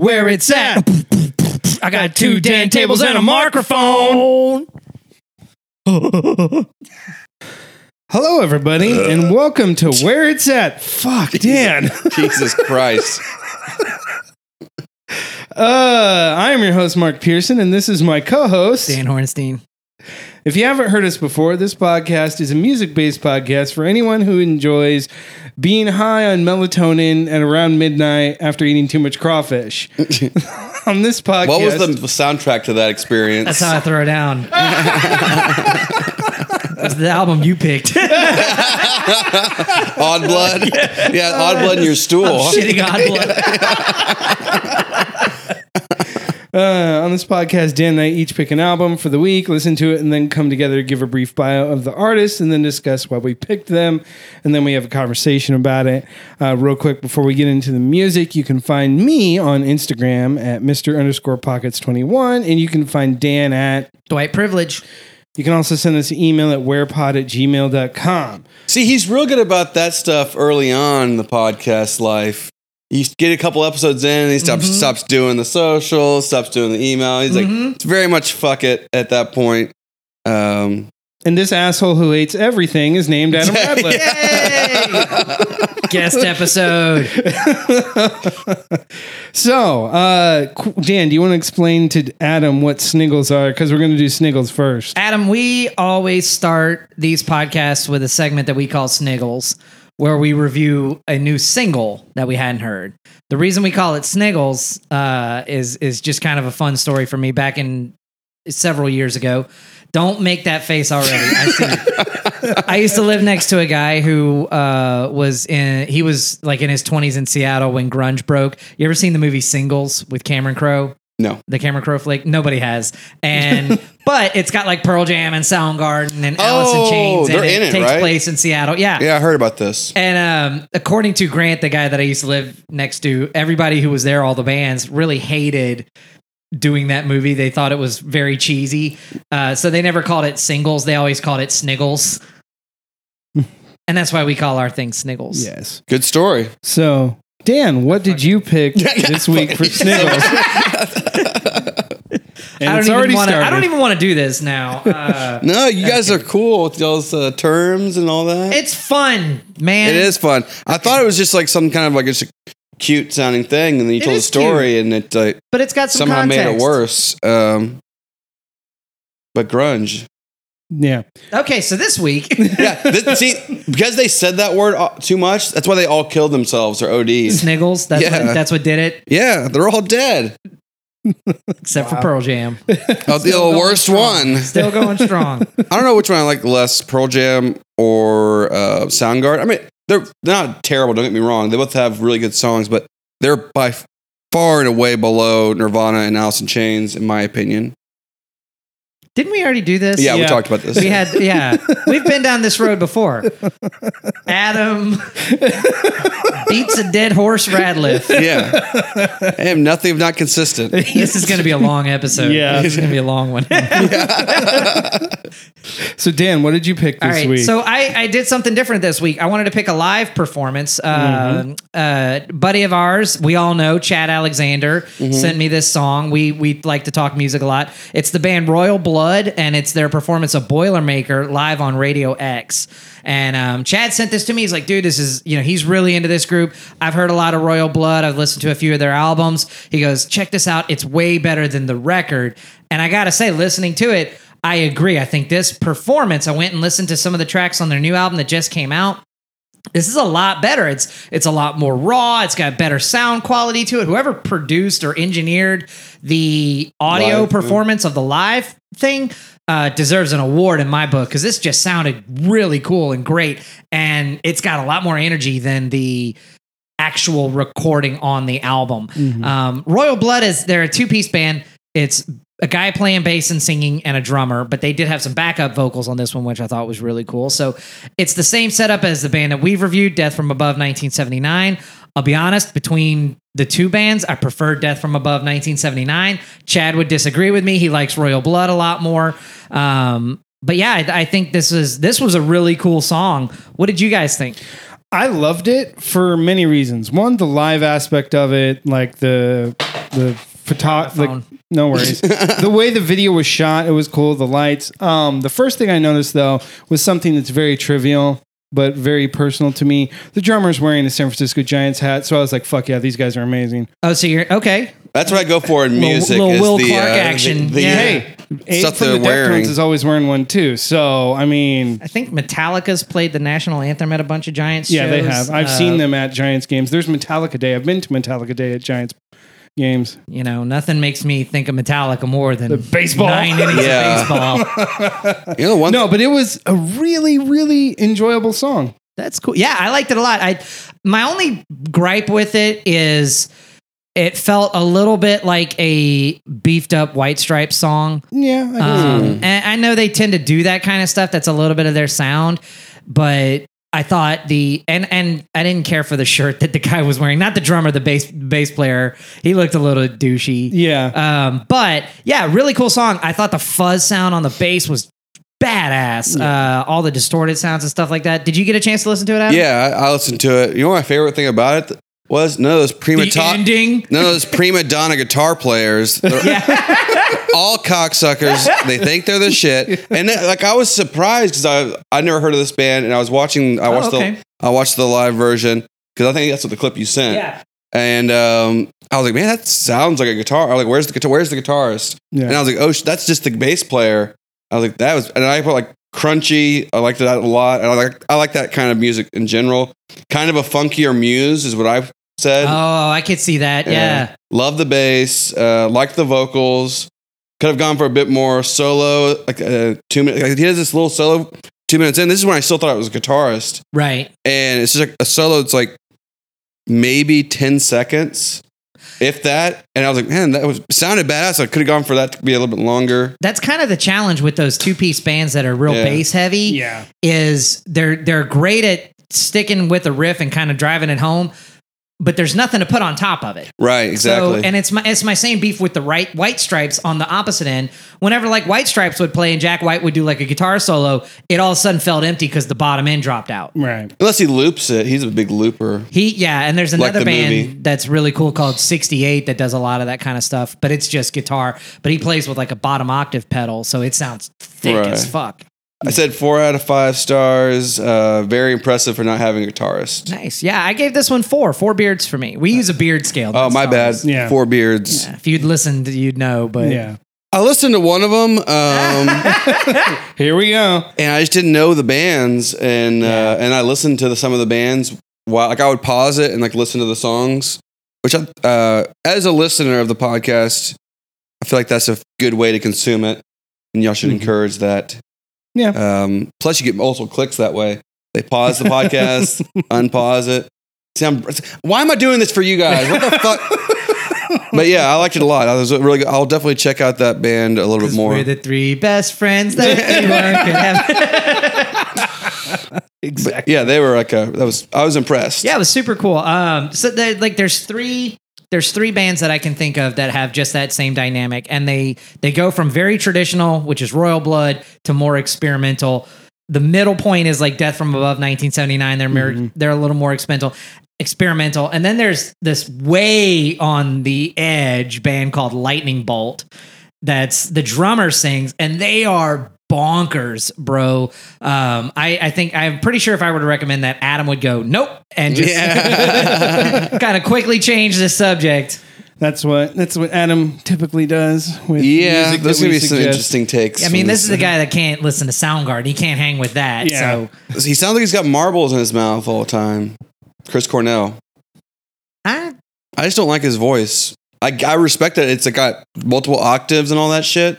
where it's at. I got two Dan tables and a microphone. Hello, everybody, and welcome to Where It's At. Fuck, Dan. Jesus Christ. Uh, I am your host, Mark Pearson, and this is my co-host. Dan Hornstein. If you haven't heard us before, this podcast is a music-based podcast for anyone who enjoys being high on melatonin at around midnight after eating too much crawfish. on this podcast, What was the soundtrack to that experience? That's how I throw it down. That's the album you picked. Odd blood. Yeah, odd blood in your stool. Shitting on blood. Uh, on this podcast, Dan and I each pick an album for the week, listen to it, and then come together, to give a brief bio of the artist, and then discuss why we picked them. And then we have a conversation about it. Uh, real quick, before we get into the music, you can find me on Instagram at Mr. underscore pockets 21, and you can find Dan at. Dwight Privilege. You can also send us an email at wherepod at gmail.com. See, he's real good about that stuff early on in the podcast life. You get a couple episodes in, and he stops Mm-hmm. stops doing the social, stops doing the email. He's like, it's very much fuck it at that point. Um, And this asshole who hates everything is named Adam Radliff. Yay! Guest episode. So, uh, Dan, do you want to explain to Adam what sniggles are? Because we're going to do sniggles first. Adam, we always start these podcasts with a segment that we call Sniggles, where we review a new single that we hadn't heard. The reason we call it Sniggles uh, is is just kind of a fun story for me back in several years ago. Don't make that face already. I see. I used to live next to a guy who uh, was in. He was like in his twenties in Seattle when grunge broke. You ever seen the movie Singles with Cameron Crowe? No. the Cameron Crowe flick. Nobody has, and but it's got like Pearl Jam and Soundgarden and Alice in Oh, Chains, and they're in it, takes right? place in Seattle. Yeah. Yeah, I heard about this. And um, according to Grant, the guy that I used to live next to, everybody who was there, all the bands, really hated doing that movie. They thought it was very cheesy, uh, so they never called it singles. They always called it sniggles, and that's why we call our thing sniggles. Yes. Good story. So, Dan, what did you pick this week for sniggles? and I it's don't already even want to. started. I don't even want to do this now. Uh, No, you guys are cool with y'all's uh, terms and all that. it's fun, man. It is fun. I thought it was just like some kind of like just a cute sounding thing, and then you It told a is story, and it uh, but it's got some somehow context. made it worse. Um, but grunge. Yeah. Okay, so this week, Yeah, this, see, because they said that word uh, too much, that's why they all killed themselves or ODs. Sniggles. That's Yeah. what, that's what did it, Yeah, they're all dead. except for Pearl Jam. Oh, the worst strong. one. Still going strong. I don't know which one I like less, Pearl Jam or uh, Soundgarden. I mean, they're they're not terrible. Don't get me wrong. They both have really good songs, but they're by far and away below Nirvana and Alice in Chains, in my opinion. Didn't we already do this? Yeah, we Yeah. talked about this. We had, yeah, we've been down this road before. Adam beats a dead horse Radliff. yeah, I am nothing if not consistent. This is going to be a long episode. Yeah. this is going to be a long one. So, Dan, what did you pick this All right, week? so I, I did something different this week. I wanted to pick a live performance. Uh, uh, buddy of ours, we all know Chad Alexander sent me this song. We we like to talk music a lot. It's the band Royal Blood, and it's their performance of Boilermaker live on Radio X. And um, Chad sent this to me. He's like, dude, this is you know he's really into this group. I've heard a lot of Royal Blood. I've listened to a few of their albums. He goes, check this out. It's way better than the record. And I gotta say, listening to it. I agree. I think this performance, I went and listened to some of the tracks on their new album that just came out. This is a lot better. It's it's a lot more raw. It's got better sound quality to it. Whoever produced or engineered the audio Live, yeah. performance of the live thing uh, deserves an award in my book because this just sounded really cool and great, and it's got a lot more energy than the actual recording on the album. Um, Royal Blood is they're a two piece band. It's a guy playing bass and singing and a drummer, but they did have some backup vocals on this one, which I thought was really cool. So it's the same setup as the band that we've reviewed, Death from Above 1979. I'll be honest, between the two bands, I prefer Death from Above 1979. Chad would disagree with me. He likes Royal Blood a lot more. Um, but yeah, I, I think this is this was a really cool song. What did you guys think? I loved it for many reasons. One, the live aspect of it, like the the photo. phone. The, no worries. the way the video was shot, it was cool. The lights. Um, the first thing I noticed though was something that's very trivial. But very personal to me. The drummer's wearing a San Francisco Giants hat, so I was like, "Fuck yeah, these guys are amazing." Oh, so you're okay. That's what I go for in music. little is Will the, Clark uh, action. The, the, Yeah. Hey, Abe Stuff from the they're wearing. Deftones is always wearing one too. So I mean, I think Metallica's played the national anthem at a bunch of Giants. yeah, they have. I've Uh, seen them at Giants games. There's Metallica Day. I've been to Metallica Day at Giants games. You know, nothing makes me think of Metallica more than The baseball. nine innings Yeah. of baseball. You know the one. No, but it was a really, really enjoyable song. That's cool. Yeah, I liked it a lot. I my only gripe with it is it felt a little bit like a beefed up White Stripes song. Yeah, I guess. Um, and I know they tend to do that kind of stuff. That's a little bit of their sound, but I thought the and and I didn't care for the shirt that the guy was wearing. Not the drummer, the bass bass player. He looked a little douchey. yeah. Um, but yeah, really cool song. I thought the fuzz sound on the bass was badass. Uh, all the distorted sounds and stuff like that. Did you get a chance to listen to it? Adam? Yeah, I, I listened to it. You know what my favorite thing about it was? None of those prima The ta- ending. None of those prima donna guitar players. They're all cocksuckers. They think they're the shit. And then, like I was surprised because I I never heard of this band, and I was watching. I Oh, watched okay. the I watched the live version because I think that's what the clip you sent. Yeah. And um, I was like, man, that sounds like a guitar. I was like, where's the guitar? Where's the guitarist? Yeah. And I was like, oh, sh- that's just the bass player. I was like, that was, and I put like crunchy. I liked that a lot. And I like, I like that kind of music in general. Kind of a funkier muse is what I've said. Oh, I could see that. Yeah. Love the bass. Uh, liked the vocals. Could have gone for a bit more solo, like uh, two minutes. Like he has this little solo two minutes in. This is when I still thought it was a guitarist, Right. and it's just like a solo. It's like maybe ten seconds, if that. And I was like, man, that was sounded badass. I could have gone for that to be a little bit longer. That's kind of the challenge with those two piece bands that are real Yeah. bass heavy. yeah. Is they're they're great at sticking with a riff and kind of driving it home, but there's nothing to put on top of it. Right, exactly. So, and it's my it's my same beef with the right White Stripes on the opposite end. Whenever like White Stripes would play and Jack White would do like a guitar solo, it all of a sudden felt empty because the bottom end dropped out. Right. Unless he loops it, he's a big looper. He yeah, and there's Like another the band movie. that's really cool called 68 that does a lot of that kind of stuff, but it's just guitar. But he plays with like a bottom octave pedal, so it sounds thick Right. as fuck. I said four out of five stars. Uh, very impressive for not having a guitarist. Nice. Yeah, I gave this one four. Four beards for me. We use a beard scale. Oh, my all bad. it is. Yeah. Four beards. If you'd listened, you'd know. But Yeah. I listened to one of them, um, Here we go. and I just didn't know the bands, and uh, and I listened to the, some of the bands while like I would pause it and like listen to the songs. Which, I, uh, as a listener of the podcast, I feel like that's a good way to consume it, and y'all should Mhm. encourage that. Yeah. Um, plus, you get multiple clicks that way. They pause the podcast, unpause it. See, I'm, why am I doing this for you guys? What the fuck? but yeah, I liked it a lot. I was really good. I'll definitely check out that band a little bit more. we're the three best friends that anyone could have. Exactly. yeah, they were like a, that was I was impressed. Yeah, it was super cool. Um, so like, there's three, there's three bands that I can think of that have just that same dynamic, and they they go from very traditional, which is Royal Blood, to more experimental. The middle point is like Death from Above, 1979. They're mer- mm-hmm. they're a little more experimental, experimental, and then there's this way on the edge band called Lightning Bolt. That's the drummer sings, and they are bonkers, bro. Um, I, I think I'm pretty sure if I were to recommend that, Adam would go, nope, and just Yeah. kind of quickly change the subject. That's what that's what Adam typically does with Yeah, music there's that gonna we be some interesting takes. I mean, from this is the guy that can't listen to Soundgarden. He can't hang with that. Yeah. So He sounds like he's got marbles in his mouth all the time. Chris Cornell. I, I just don't like his voice. I, I respect that it's got multiple octaves and all that shit,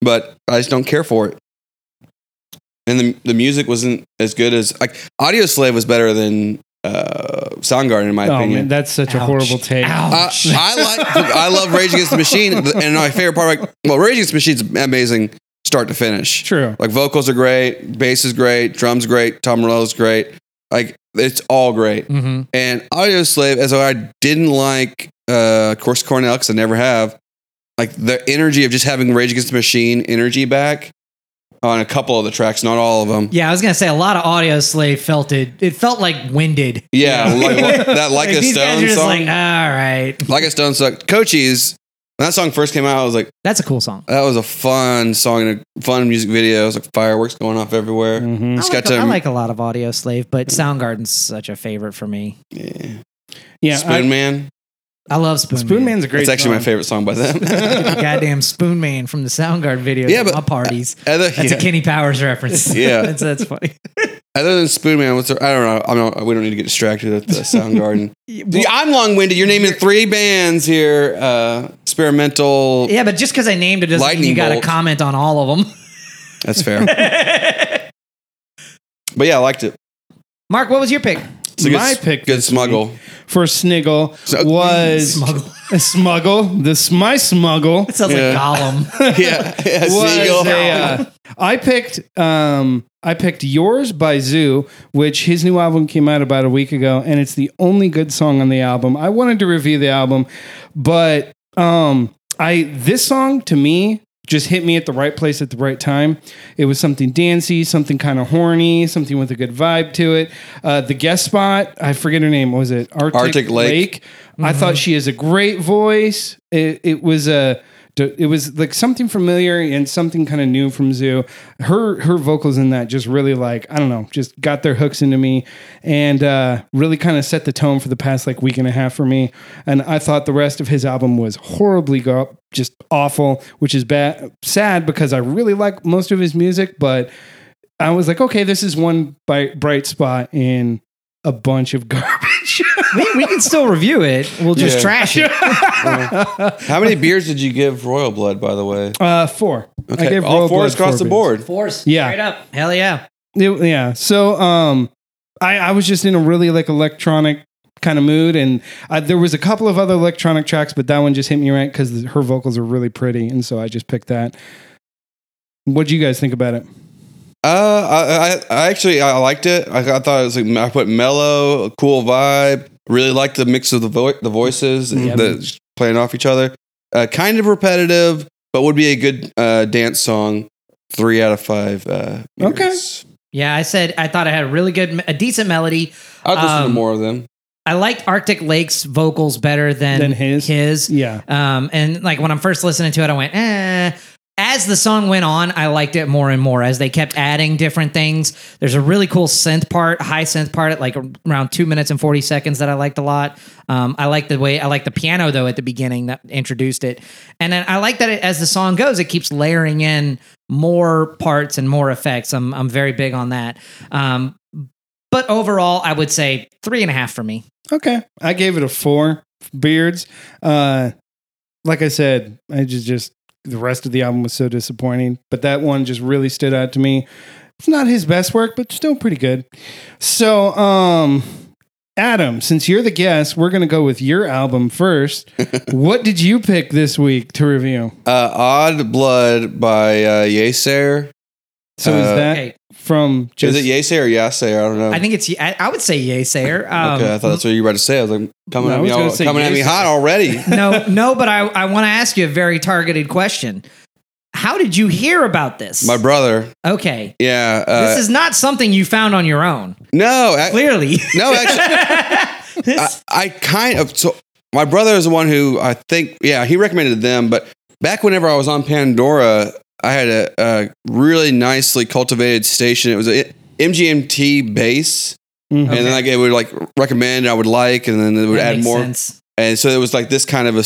but I just don't care for it. And the the music wasn't as good as like Audioslave was better than uh, Soundgarden in my Oh opinion. man, that's such a horrible take. Uh, Ouch. I like I love Rage Against the Machine, and my favorite part, like, well, Rage Against the Machine's amazing start to finish. True. Like vocals are great, bass is great, drums great, Tom Morello's great. Like it's all great. Mhm. And Audioslave, as though I didn't like uh Chris Cornell because I never have, like the energy of just having Rage Against the Machine energy back. On a couple of the tracks, not all of them. Yeah, I was gonna say a lot of Audioslave felt it. It felt like winded. Yeah, like what- that like, a these guys stone are just song. like, all right, like a stone song. Cochise. When that song first came out, I was like, that's a cool song. that was a fun song and a fun music video. It was like fireworks going off everywhere. Mm-hmm. I Just like, got to- I like a lot of Audioslave, but Soundgarden's such a favorite for me. Yeah. Yeah, Spoon I- Man. I love Spoon, Spoon Man. Man's a great. It's actually my song. favorite song by them. Goddamn Spoon Man from the Soundgarden video. Yeah, but- my parties. Other, That's yeah. a Kenny Powers reference. Yeah. that's, that's funny. Other than Spoon Man, what's the, I don't know. I'm not, we don't need to get distracted at the Soundgarden. Well, I'm long winded. You're naming three bands here. Uh, experimental. yeah, but just because I named it doesn't mean Lightning you got to bolt. comment on all of them. That's fair. but yeah, I liked it. Mark, what was your pick? It's a good, My pick Good smuggle. for Sniggle So- was Smuggle. a smuggle. This my smuggle It sounds Yeah. like Gollum. yeah. yeah was a, uh, I picked um I picked Yours by ZHU, which his new album came out about a week ago, and it's the only good song on the album. I wanted to review the album, but um I this song to me just hit me at the right place at the right time. It was something dancey, something kind of horny, something with a good vibe to it. Uh, the guest spot, I forget her name. What was it Arctic, Arctic Lake. I thought she has a great voice. It, it was a it was like something familiar and something kind of new from ZHU. Her her vocals in that just really like I don't know, just got their hooks into me and uh, really kind of set the tone for the past like week and a half for me. And I thought the rest of his album was horribly go- just awful, which is bad sad because I really like most of his music, but I was like, okay, this is one bright spot in a bunch of garbage. we, we can still review it. We'll just Yeah. trash it. How many beers did you give Royal Blood, by the way? uh, four. I gave All Royal four Blood across four the board. Force. Yeah. Straight up. Hell yeah. It- yeah. So um, I, I was just in a really like electronic kind of mood, and I, there was a couple of other electronic tracks, but that one just hit me right because her vocals are really pretty, and so I just picked that. What do you guys think about it? Uh, I, I, I actually I liked it. I, I thought it was like I put mellow, cool vibe. Really liked the mix of the vo- the voices and Yeah. the just playing off each other. Uh, kind of repetitive, but would be a good uh, dance song. Three out of five. Uh, Okay. Yeah, I said I thought it had a really good, a decent melody. I'd listen to Um, more of them. I liked Arctic Lake's vocals better than, Than his? His. Yeah. Um, and like when I'm first listening to it, I went, eh. As the song went on, I liked it more and more as they kept adding different things. There's a really cool synth part, high synth part at like around two minutes and 40 seconds that I liked a lot. Um, I like the way I like the piano though at the beginning that introduced it. And then I like that it, as the song goes, it keeps layering in more parts and more effects. I'm, I'm very big on that. Um, but overall, I would say three and a half for me. Okay. I gave it a four beards. Uh, like I said, I just just the rest of the album was so disappointing, but that one just really stood out to me. It's not his best work, but still pretty good. So, um, Adam, since you're the guest, we're gonna go with your album first. what did you pick this week to review? Uh, Odd Blood by uh, Yeasayer. So is Uh, that Okay. from just Is it Yesair or Yasair? I don't know. I think it's, I, I would say yay, Sayer. Um, okay, I thought that's what you were about to say. I was like, coming No, I at me, was gonna all, say coming at me Yesair. hot already. no, no, but I, I want to ask you a very targeted question. How did you hear about this? My brother. okay. Yeah. Uh, this is not something you found on your own. no, I, Clearly. no, actually. I, I kind of so my brother is the one who I think yeah he recommended them, but back whenever I was on Pandora, I had a, a really nicely cultivated station. It was a MGMT base, Mhm. and then like it would like recommend I would like, and then it would That add more, sense. and so it was like this kind of a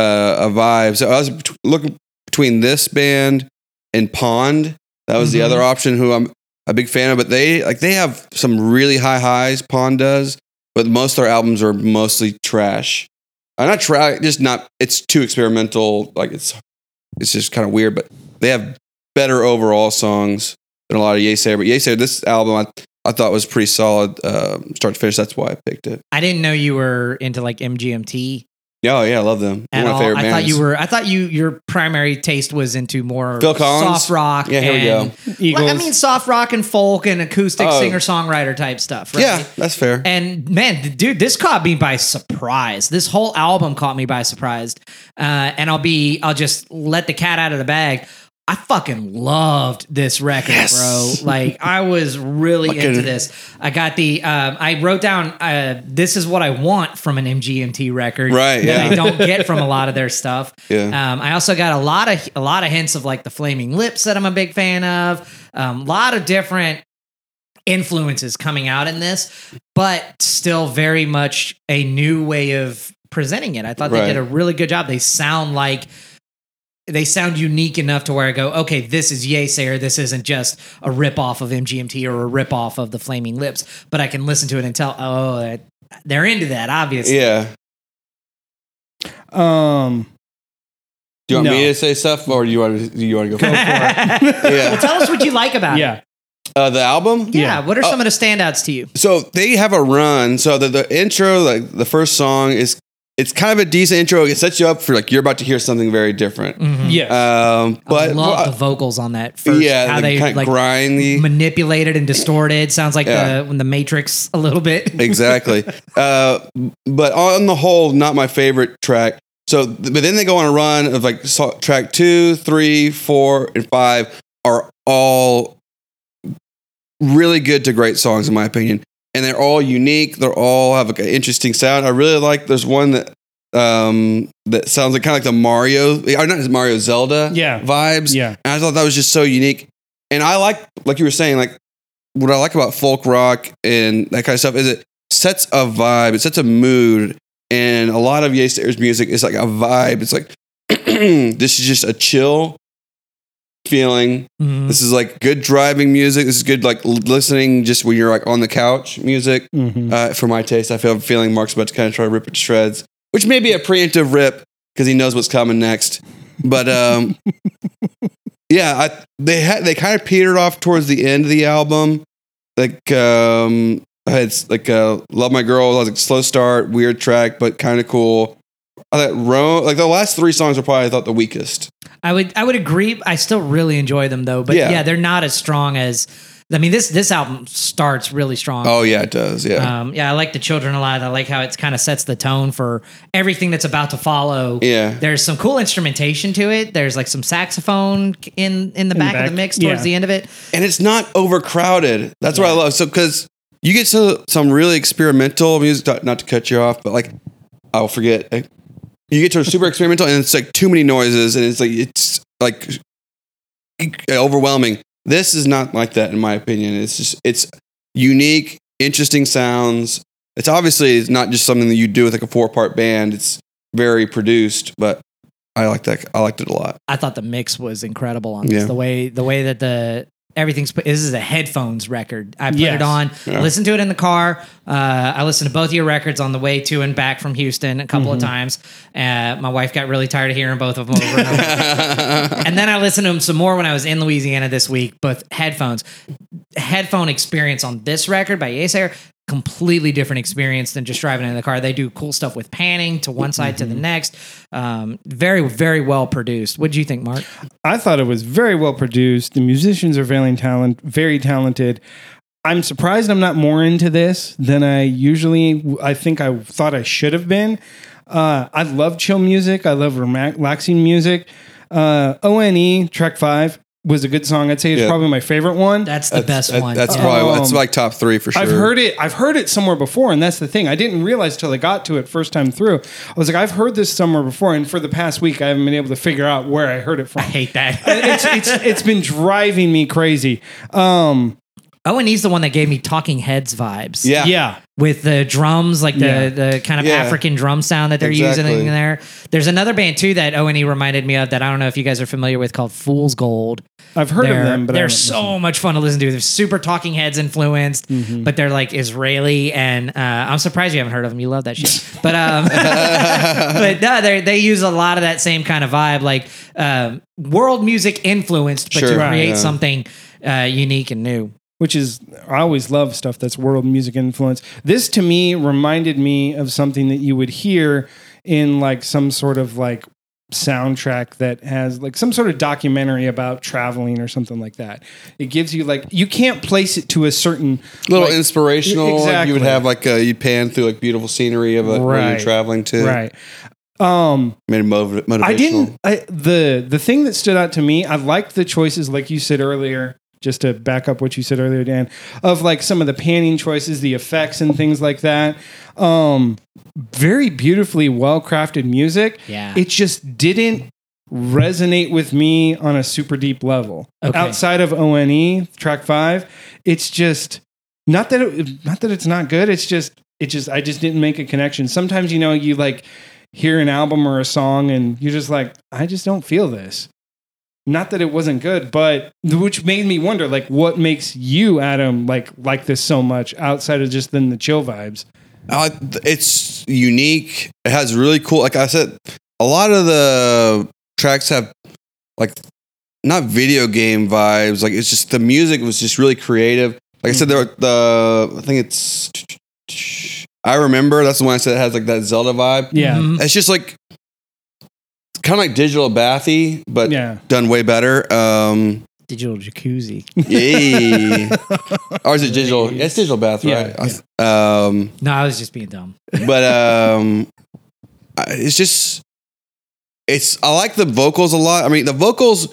uh, a vibe. So I was bet- looking between this band and Pond. That was the Mhm. other option who I'm a big fan of, but they like they have some really high highs. Pond does, but most of their albums are mostly trash. I'm not trash, just not. It's too experimental. Like it's it's just kind of weird. But they have better overall songs than a lot of Yeasayer. But Yeasayer, this album I I thought was pretty solid, uh, start to finish. That's why I picked it. I didn't know you were into like MGMT Yeah, oh, yeah, I love them. At one of all. my I thought bands. you were. I thought you your primary taste was into more Phil Collins? soft rock. Yeah, here we and- go. Eagles. Like, I mean, soft rock and folk and acoustic Oh. singer songwriter type stuff. Right? Yeah, that's fair. And man, th- dude, this caught me by surprise. This whole album caught me by surprise. Uh, and I'll be, I'll just let the cat out of the bag. I fucking loved this record, Yes. bro. Like I was really into this. I got the. Um, I wrote down. Uh, this is what I want from an MGMT record, Right, That I don't get from a lot of their stuff. Yeah. Um, I also got a lot of a lot of hints of like the Flaming Lips that I'm a big fan of. A um, lot of different influences coming out in this, but still very much a new way of presenting it. I thought they did a really good job. They sound like they sound unique enough to where I go, okay, this is Yeasayer. This isn't just a rip off of MGMT or a rip off of the Flaming Lips, but I can listen to it and tell, oh, they're into that, obviously. Yeah. Um, Do you want No. me to say stuff, or do you want to? Do you want to go? Go for it. yeah. Tell us what you like about it. yeah. Uh, the album. Yeah. Yeah. What are some of the standouts to you? So they have a run. So the, the intro, like the first song, is it's kind of a decent intro. It sets you up for like you're about to hear something very different. Yeah, Um, but I love well, the vocals on that first. yeah, how the they kind of like grindy. manipulated and distorted. Sounds like Yeah. the when the Matrix a little bit. exactly. Uh, but on the whole, not my favorite track. So, but then they go on a run of like so, track two, three, four, and five are all really good to great songs in my opinion, and they're all unique. They're all have like an interesting sound. I really like. There's one that um that sounds like kind of like the Mario, or not Mario Zelda, Yeah. vibes. yeah. And I thought that was just so unique. And I like, like you were saying, like what I like about folk rock and that kind of stuff is it sets a vibe, it sets a mood. And a lot of Yeasayer's music is like a vibe. It's like, this is just a chill feeling. Mhm. This is like good driving music. This is good, like l- listening just when you're like on the couch music. Mhm. Uh, for my taste, I feel I'm feeling Mark's about to kind of try to rip it to shreds, which may be a preemptive rip because he knows what's coming next. But um, yeah, I, they had they kind of petered off towards the end of the album. Like um, I had like uh, "Love My Girl," I was like slow start, weird track, but kind of cool. I thought Rome, like the last three songs are probably I thought the weakest. I would I would agree. I still really enjoy them though, but yeah, Yeah. they're not as strong as. I mean this this album starts really strong. Oh yeah, it does. Yeah, Um, yeah, I like the children a lot. I like how it kind of sets the tone for everything that's about to follow. yeah. There's some cool instrumentation to it. There's like some saxophone in in the back, of back, the mix towards yeah. the end of it. and it's not overcrowded. That's what I love. So because you get to some really experimental music, not- not to cut you off, but like I'll forget. You get to a super experimental, and it's like too many noises, and it's like it's like overwhelming. This is not like that, in my opinion. It's just it's unique, interesting sounds. It's obviously it's not just something that you do with like a four part band. It's very produced, but I like that. I liked it a lot. I thought the mix was incredible on this. Yeah. The way the way that the everything's. This is a headphones record. I put Yes. it on. Yeah. I listened to it in the car. Uh, I listened to both of your records on the way to and back from Houston a couple of times. Uh, my wife got really tired of hearing both of them over and over. and then I listened to them some more when I was in Louisiana this week. Both headphones, headphone experience on this record by Yeasayer, completely different experience than just driving in the car. They do cool stuff with panning to one side to the next. Um, very, very well produced. What do you think, Mark? I thought it was very well produced. The musicians are very talent, very talented. I'm surprised I'm not more into this than I usually. I think I thought I should have been. Uh, I love chill music. I love relaxing music. Uh, ONE track five was a good song. I'd say it's Yeah. probably my favorite one. That's the best That- one. That's Yeah. probably that's Um, like top three for sure. I've heard it. I've heard it somewhere before, and that's the thing. I didn't realize till I got to it first time through. I was like, I've heard this somewhere before, and for the past week, I haven't been able to figure out where I heard it from. I hate that. it's, it's it's been driving me crazy. Um, oh, and he's the one that gave me Talking Heads vibes. Yeah. yeah, with the drums, like the Yeah. the kind of Yeah. African drum sound that they're Exactly. using in there. There's another band too that O and E reminded me of that I don't know if you guys are familiar with called Fool's Gold. I've heard they're, of them, but they're haven't so much fun to listen to. They're super Talking Heads influenced, Mm-hmm. but they're like Israeli, and uh, I'm surprised you haven't heard of them. You love that shit, but um, but no, they they use a lot of that same kind of vibe, like um, world music influenced, but Sure. to create yeah. something uh, unique and new. Which is I always love stuff that's world music influence. This to me reminded me of something that you would hear in like some sort of like soundtrack that has like some sort of documentary about traveling or something like that. It gives you like you can't place it to a certain little like- inspirational. Like you would have like uh, you pan through like beautiful scenery of like, where you're traveling to. right. Um, Made motiv- motivational. I didn't. I, the the thing that stood out to me, I liked the choices, like you said earlier. Just to back up what you said earlier, Dan, of like some of the panning choices, the effects, and things like that. Um, very beautifully well crafted music. Yeah. It just didn't resonate with me on a super deep level. Okay. Outside of ONE track five, it's just not that it, not that it's not good. It's just it just I just didn't make a connection. Sometimes you know you like hear an album or a song and you're just like I just don't feel this. Not that it wasn't good, but which made me wonder like what makes you Adam like like this so much outside of just then the chill vibes. Uh, it's unique. It has really cool. Like I said, a lot of the tracks have like not video game vibes. Like it's just the music was just really creative. Like I said, there the I think it's I remember that's the one I said it has like that Zelda vibe. Yeah. Mhm. It's just like kind of like digital bathy, but Yeah. done way better. Um, Digital jacuzzi. yay. or is it digital? Yeah, it's digital bath, Yeah, right? Um, No, I was just being dumb. but um I- it's just it's i like the vocals a lot i mean the vocals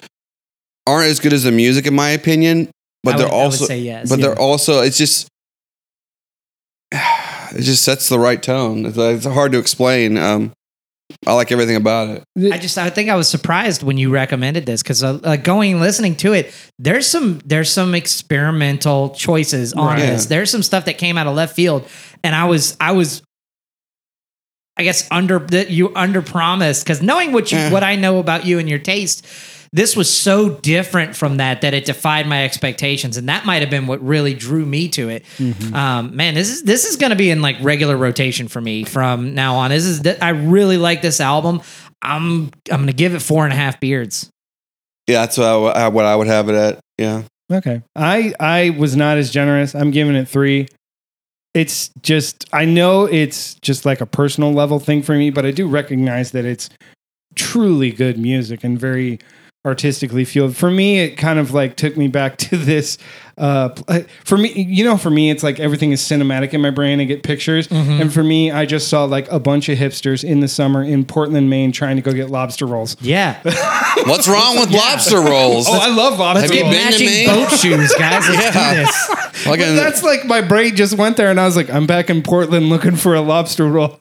aren't as good as the music in my opinion but I they're would- I would also say yes. but Yeah. they're also it's just it just sets the right tone it's, it's hard to explain um i like everything about it I just I think I was surprised when you recommended this because uh, like going and listening to it, there's some there's some experimental choices on Right. this. There's some stuff that came out of left field, and I was I was. I guess under that you under promised because knowing what you Eh. what I know about you and your taste, this was so different from that that it defied my expectations, and that might have been what really drew me to it. Um, man, this is this is going to be in like regular rotation for me from now on. This is I really like this album. I'm I'm going to give it four and a half beards. yeah that's what I, w- uh, what I would have it at yeah Okay. I I was not as generous. I'm giving it three. It's just I know it's just like a personal level thing for me, but I do recognize that it's truly good music and very artistically fueled. For me, it kind of like took me back to this. Uh, for me, you know, for me, it's like everything is cinematic in my brain. I get pictures, and for me, I just saw like a bunch of hipsters in the summer in Portland, Maine, trying to go get lobster rolls. Yeah, what's wrong with lobster rolls Oh, I love lobster Have you rolls. been to matching Maine? boat shoes, guys. Let's Yeah. do this. like But in- that's like my brain just went there, and I was like, I'm back in Portland looking for a lobster roll.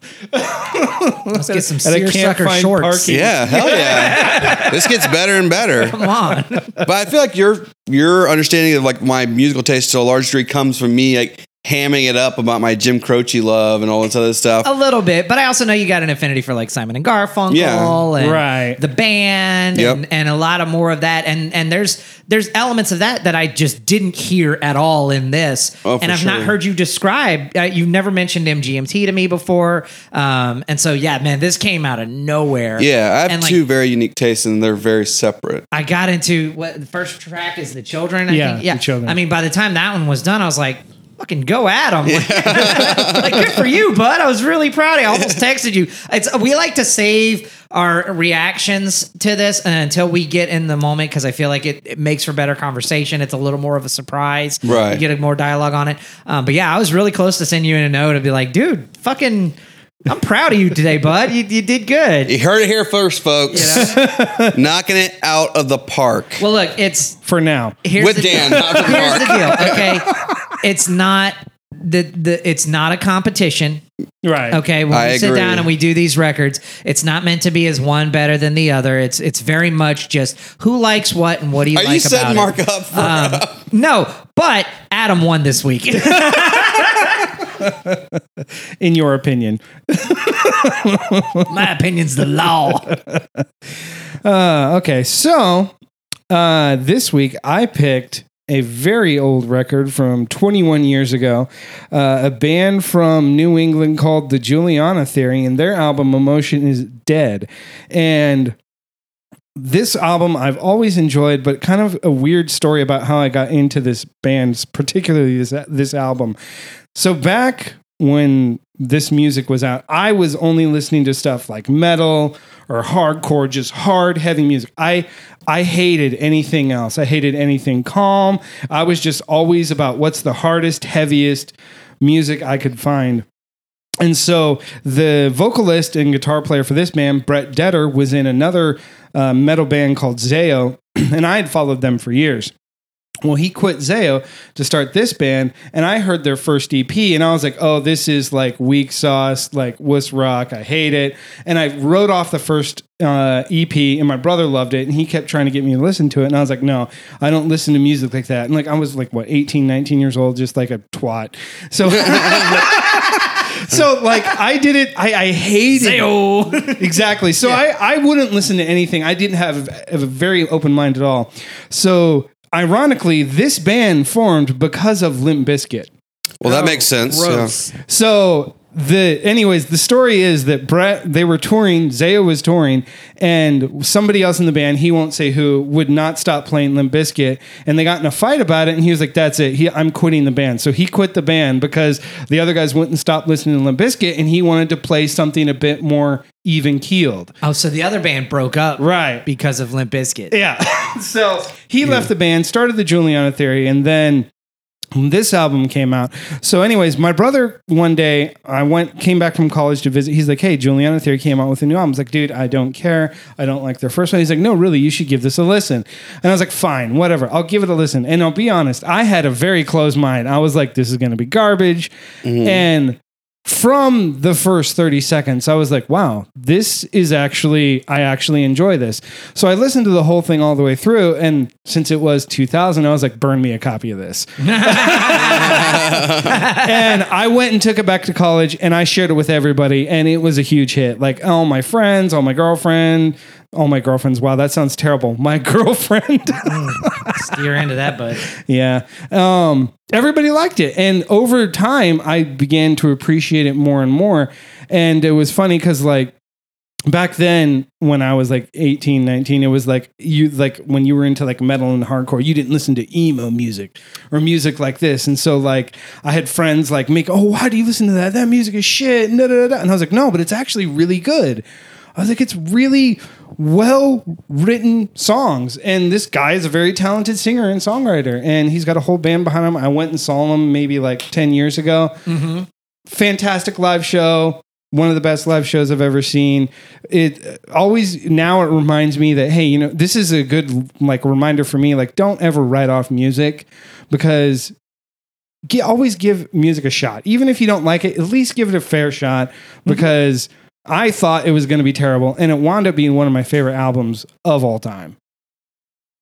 Let's get some And I can't seersucker find shorts. parking. yeah hell yeah this gets better and better Come on. But I feel like your your understanding of like my musical taste to a large degree comes from me like hamming it up about my Jim Croce love and all this other stuff. A little bit, but I also know you got an affinity for like Simon and Garfunkel Yeah. and Right. the band Yep. and, and a lot of more of that. And and there's there's elements of that that I just didn't hear at all in this. Oh, for and I've not heard you describe. Uh, you've never mentioned MGMT to me before. Um, and so yeah, man, this came out of nowhere. Yeah, I have And, like, two very unique tastes and they're very separate. I got into what the first track is the children. I Yeah, think. yeah. The Children. I mean, by the time that one was done, I was like, "Fucking go at them!" like, good for you, bud. I was really proud. I almost texted you. It's we like to save our reactions to this until we get in the moment because I feel like it, it makes for better conversation. It's a little more of a surprise. Right. You get a more dialogue on it. Um, but yeah, I was really close to send you in a note and be like, "Dude, fucking." I'm proud of you today, bud. You, you did good. You heard it here first, folks. You know? Knocking it out of the park. Well, look, it's For now. here's With the Dan, deal. not with here's the Mark. deal. Okay, it's not the the it's not a competition. Right. Okay, when I we sit agree. down and we do these records, it's not meant to be as one better than the other. It's it's very much just who likes what and what do you Are like you setting about Mark it. up for Um, no, but Adam won this week. In your opinion. My opinion's the law. Uh, okay. So uh, this week I picked a very old record from 21 years ago. Uh, a band from New England called the Juliana Theory, and their album Emotion is Dead. And this album I've always enjoyed, but kind of a weird story about how I got into this band, particularly this this album. So back when this music was out, I was only listening to stuff like metal or hardcore, just hard, heavy music. I I hated anything else. I hated anything calm. I was just always about what's the hardest, heaviest music I could find. And so the vocalist and guitar player for this band, Brett Detter, was in another uh, metal band called Zao, and I had followed them for years. Well, he quit Zao to start this band, and I heard their first EP, and I was like, "Oh, this is like weak sauce, like wuss rock. I hate it." And I wrote off the first uh, EP, and my brother loved it, and he kept trying to get me to listen to it, and I was like, "No, I don't listen to music like that." And like I was like what 18, 19 years old, just like a twat. So. So like I did it, I, I hated it. exactly. So I, I wouldn't listen to anything. I didn't have, have a very open mind at all. So ironically, this band formed because of Limp Bizkit. Well, that makes sense. yeah. So the anyways, the story is that Brett they were touring, Zao was touring, and somebody else in the band, he won't say who, would not stop playing Limp Bizkit, and they got in a fight about it, and he was like, "That's it, he, I'm quitting the band." So he quit the band because the other guys wouldn't stop listening to Limp Bizkit, and he wanted to play something a bit more even keeled. Oh, so the other band broke up Right. because of Limp Bizkit. Yeah. so he left the band, started the Juliana Theory, and then this album came out. So, anyways, my brother one day I went came back from college to visit. He's like, "Hey, Juliana Theory came out with a new album." I was like, "Dude, I don't care. I don't like their first one." He's like, "No, really, you should give this a listen." And I was like, "Fine, whatever. I'll give it a listen." And I'll be honest, I had a very closed mind. I was like, "This is going to be garbage," mm-hmm. and from the first 30 seconds, I was like, wow, this is actually, I actually enjoy this. So I listened to the whole thing all the way through. And since it was 2000, I was like, burn me a copy of this. and I went and took it back to college and I shared it with everybody. And it was a huge hit. Like, all my friends, all my girlfriend, all my girlfriends. Wow, that sounds terrible. My girlfriend. Steer into that, bud. Yeah. Um, everybody liked it. And over time, I began to appreciate it more and more. And it was funny because, like, back then, when I was like 18, 19, it was like you, like, when you were into like metal and hardcore, you didn't listen to emo music or music like this. And so, like, I had friends like make, oh, why do you listen to that? That music is shit. And, da, da, da, da. and I was like, no, but it's actually really good. I was like, it's really well written songs. And this guy is a very talented singer and songwriter. And he's got a whole band behind him. I went and saw him maybe like 10 years ago. Fantastic live show. One of the best live shows I've ever seen. It uh, always now it reminds me that hey, you know, this is a good like reminder for me. Like, don't ever write off music because gi- always give music a shot. Even if you don't like it, at least give it a fair shot because I thought it was going to be terrible and it wound up being one of my favorite albums of all time.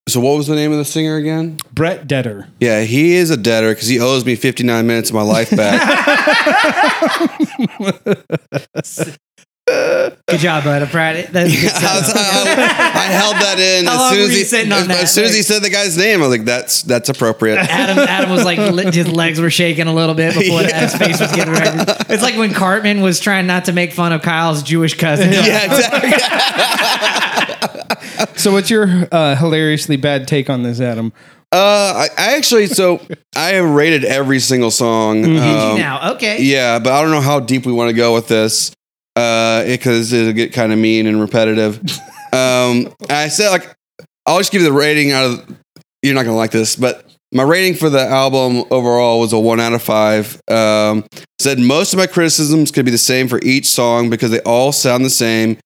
So, what was the name of the singer again? Brett Detter. Yeah, he is a debtor because he owes me 59 minutes of my life back. Good job, bud. I'm proud. of- That's a good I, was- setup. I- I held that in How as long soon were as he sitting on as, that? as soon as he said the guy's name. I was like, "That's that's appropriate." Adam, Adam was like, his legs were shaking a little bit before Yeah. his face was getting ready. It's like when Cartman was trying not to make fun of Kyle's Jewish cousin. yeah, exactly. So, what's your uh, hilariously bad take on this, Adam? Uh, I, I actually so I have rated every single song. Did you um, now? Okay. Yeah, but I don't know how deep we want to go with this because it'll get kind of mean and repetitive. um, I said like I'll just give you the rating out of. You're not gonna like this, but my rating for the album overall was a one out of five. Um, said most of my criticisms could be the same for each song because they all sound the same.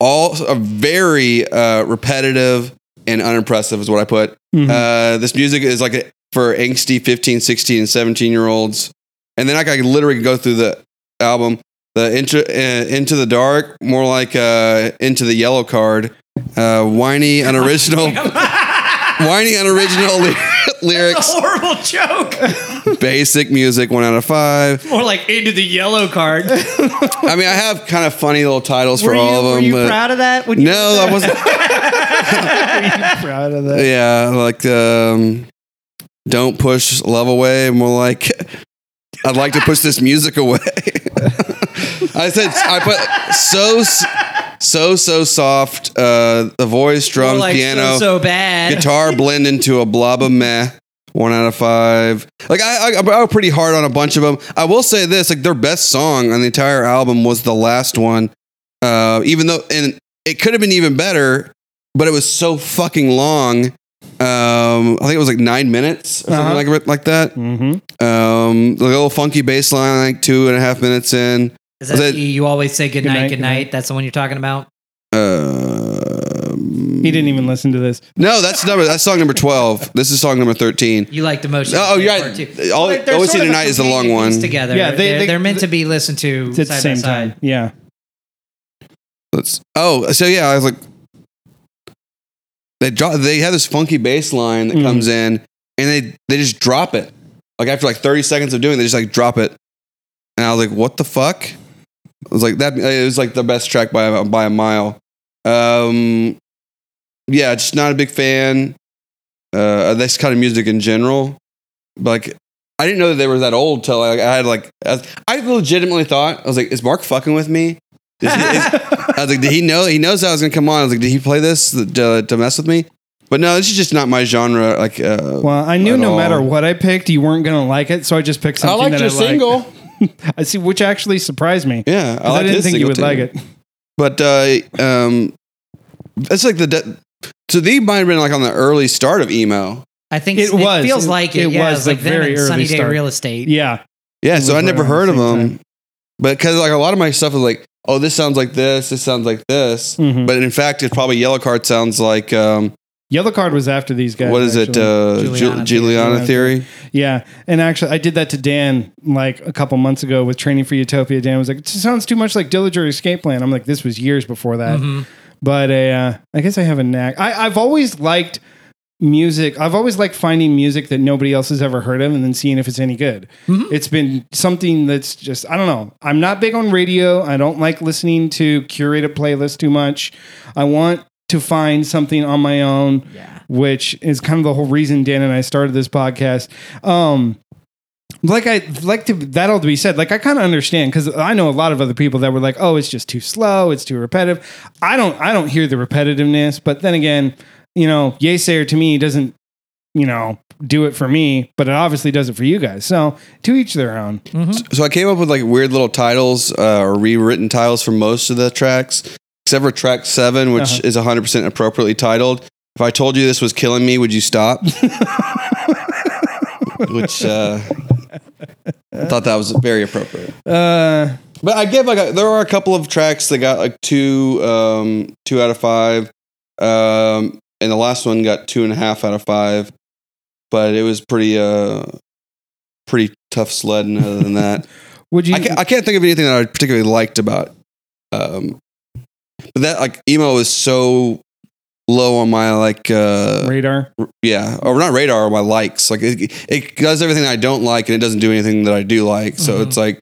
All are very uh, repetitive and unimpressive, is what I put. Mhm. Uh, this music is like a, for angsty 15, 16, and 17 year olds. And then I could literally go through the album. The into, uh, into the dark, more like uh, into the yellow card. Uh, whiny, unoriginal, whiny, unoriginal ly- lyrics. Horrible joke. Basic music, one out of five. More like into the yellow card. I mean, I have kind of funny little titles for Were you, all of them. were them. you but proud of that? When you no, I wasn't. Proud of that. Yeah, like um, don't push love away. More like I'd like to push this music away. I said I put so so so soft. Uh, the voice, drums, like piano, so, so bad. guitar blend into a blob of meh. One out of five. Like I, I, I was pretty hard on a bunch of them. I will say this: like their best song on the entire album was the last one. Uh, even though, and it could have been even better, but it was so fucking long. Um, I think it was like nine minutes or Uh-huh. something like like that. Mm-hmm. Um, the little funky bass line, like two and a half minutes in. Is that, Was it- you, you always say good, Good night, night, good good night? night. That's the one you're talking about. Um, He didn't even listen to this. No, that's number. That's song number twelve. This is song number thirteen. You like the motion. Oh, you're right. All- Well, Always See sort of Tonight is the long one. Together, Yeah, yeah, they- they, are they- they're meant to be listened to It's at side the same by side. time. Yeah. Let's. Oh, so yeah, I was like, they drop. They have this funky bass line that Mhm. comes in, and they they just drop it. Like after like thirty seconds of doing, it, they just like drop it, and I was like, what the fuck? I was like that. It was like the best track by a- by a mile. Um, yeah, just not a big fan. Uh, of this kind of music in general. But like, I didn't know that they were that old till like, I had like, I legitimately thought I was like, is Mark fucking with me? Is he- is- I was like, did he know? He knows I was gonna come on. I was like, did he play this to, to mess with me? But no, this is just not my genre. Like, uh, Well, I knew no all. matter what I picked, you weren't going to like it, so I just picked I something liked that your I liked. single. I see, which actually surprised me. Yeah, I, liked didn't think you would too. like it. But uh, um, it's like the de- so they might have been like on the early start of emo. I think It it, was. feels like it. it yeah, was it's the like them very early Sunny Day start. Real Estate. Yeah. Yeah, so I never heard the of them. time. But because like a lot of my stuff is like, oh, this sounds like this, this sounds like this. Mhm. But in fact, it's probably Yellowcard sounds like um, Yellowcard was after these guys. what is it? actually. Uh, Juliana Juliana, Theory. Theory. Yeah, and actually, I did that to Dan like a couple months ago with Training for Utopia. Dan was like, "It sounds too much like Dillinger Escape Plan." I'm like, "This was years before that." Mhm. But uh, I guess I have a knack. I, I've always liked music. I've always liked finding music that nobody else has ever heard of and then seeing if it's any good. It's been something that's just I don't know. I'm not big on radio. I don't like listening to curated playlists too much. I want to find something on my own Yeah. which is kind of the whole reason Dan and I started this podcast. Um, like I like to that all to be said. Like I kind of understand because I know a lot of other people that were like, "Oh, it's just too slow. It's too repetitive." I don't. I don't hear the repetitiveness. But then again, you know, Yeasayer to me doesn't, you know, do it for me, but it obviously does it for you guys. So to each their own. So I came up with like weird little titles uh, or rewritten titles for most of the tracks, except for track seven, which Uh-huh. is 100% appropriately titled. If I told you this was killing me, would you stop? which uh, I thought that was very appropriate. Uh, But I give like a, there are a couple of tracks that got like two um, two out of five, um, and the last one got two and a half out of five. But it was pretty uh, pretty tough sledding. Other than that. would you? I can't, I can't think of anything that I particularly liked about. Um, but that like emo is so low on my like uh radar. yeah or not radar my likes like it, it does everything I don't like and it doesn't do anything that I do like so Mhm. it's like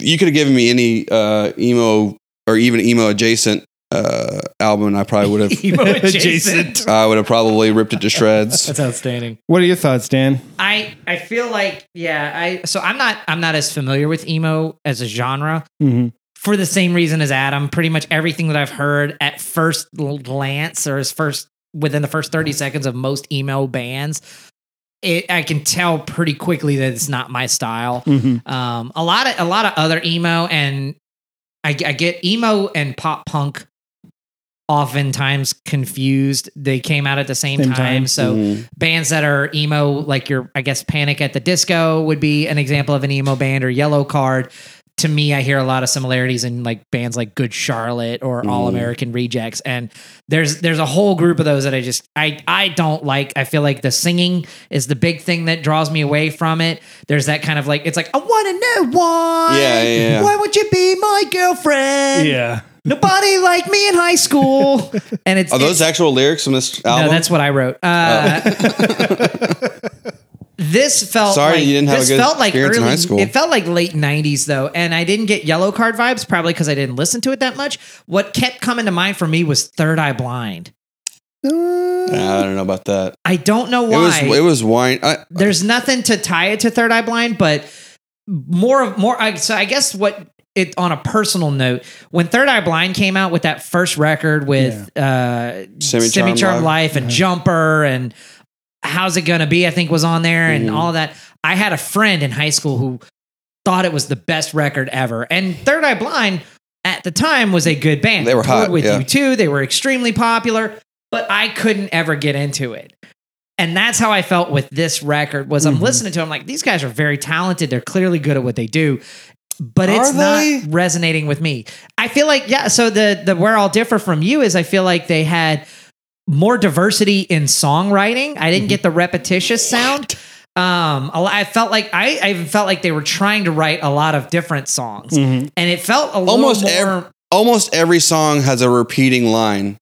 you could have given me any uh emo or even emo adjacent uh album and I probably would have Emo adjacent. Adjacent. I would have probably ripped it to shreds That's outstanding. What are your thoughts, Dan? I I feel like yeah I so I'm not I'm not as familiar with emo as a genre Mm-hmm. For the same reason as Adam. Pretty much everything that I've heard at first glance or as first within the first 30 seconds of most emo bands, it I can tell pretty quickly that it's not my style. Mm-hmm. Um, a lot of a lot of other emo and I, I get emo and pop punk oftentimes confused. They came out at the same, Same time. time. So Mhm. bands that are emo, like your I guess Panic at the Disco would be an example of an emo band or Yellowcard. To me, I hear a lot of similarities in like bands like Good Charlotte or All American Rejects, and there's there's a whole group of those that I just I I don't like. I feel like the singing is the big thing that draws me away from it. There's that kind of like it's like I want to know why. Yeah, yeah, yeah. Why would you be my girlfriend? Yeah. Nobody liked me in high school, and it's are those it's- actual lyrics from this album no, that's what I wrote. Uh, this felt Sorry like, you didn't have a good felt like experience in high school. It felt like late '90s though, and I didn't get Yellowcard vibes probably because I didn't listen to it that much. What kept coming to mind for me was Third Eye Blind. I don't know about that I don't know it was why. it was wine I, There's nothing to tie it to Third Eye Blind, but more of more. I- So I guess what it on a personal note, when Third Eye Blind came out with that first record with uh, Semi-Charmed Semi-Charmed Life. Life and Jumper and How's It Gonna Be, I think was on there and Mhm. all that. I had a friend in high school who thought it was the best record ever, and Third Eye Blind at the time was a good band. They were hot, with yeah. you too. They were extremely popular. but I couldn't ever get into it. And that's how I felt with this record was I'm Mhm. listening to them like these guys are very talented. They're clearly good at what they do. But it's they? not resonating with me. I feel like yeah, so the the where I'll differ from you is I feel like they had more diversity in songwriting. I didn't get the repetitious sound. Um, I felt like I, I even felt like they were trying to write a lot of different songs, Mhm. and it felt a little Almost more. ev- Almost every song has a repeating line.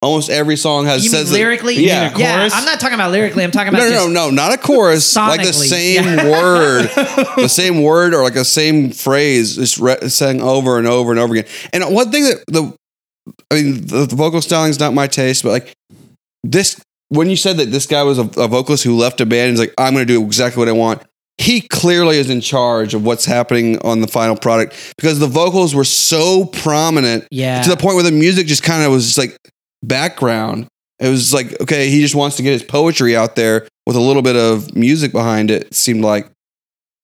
Almost every song has you mean says it- lyrically? Yeah. a yeah. chorus? I'm not talking about lyrically. I'm talking about No, no, no, no, not a chorus. like the same yeah. word, the same word, or like the same phrase, just re- saying over and over and over again. And one thing that the, I mean, the, the vocal styling is not my taste, but like this, when you said that this guy was a, a vocalist who left a band, he's like, I'm going to do exactly what I want. He clearly is in charge of what's happening on the final product because the vocals were so prominent Yeah. to the point where the music just kind of was just like background. It was like, okay, he just wants to get his poetry out there with a little bit of music behind it. it seemed like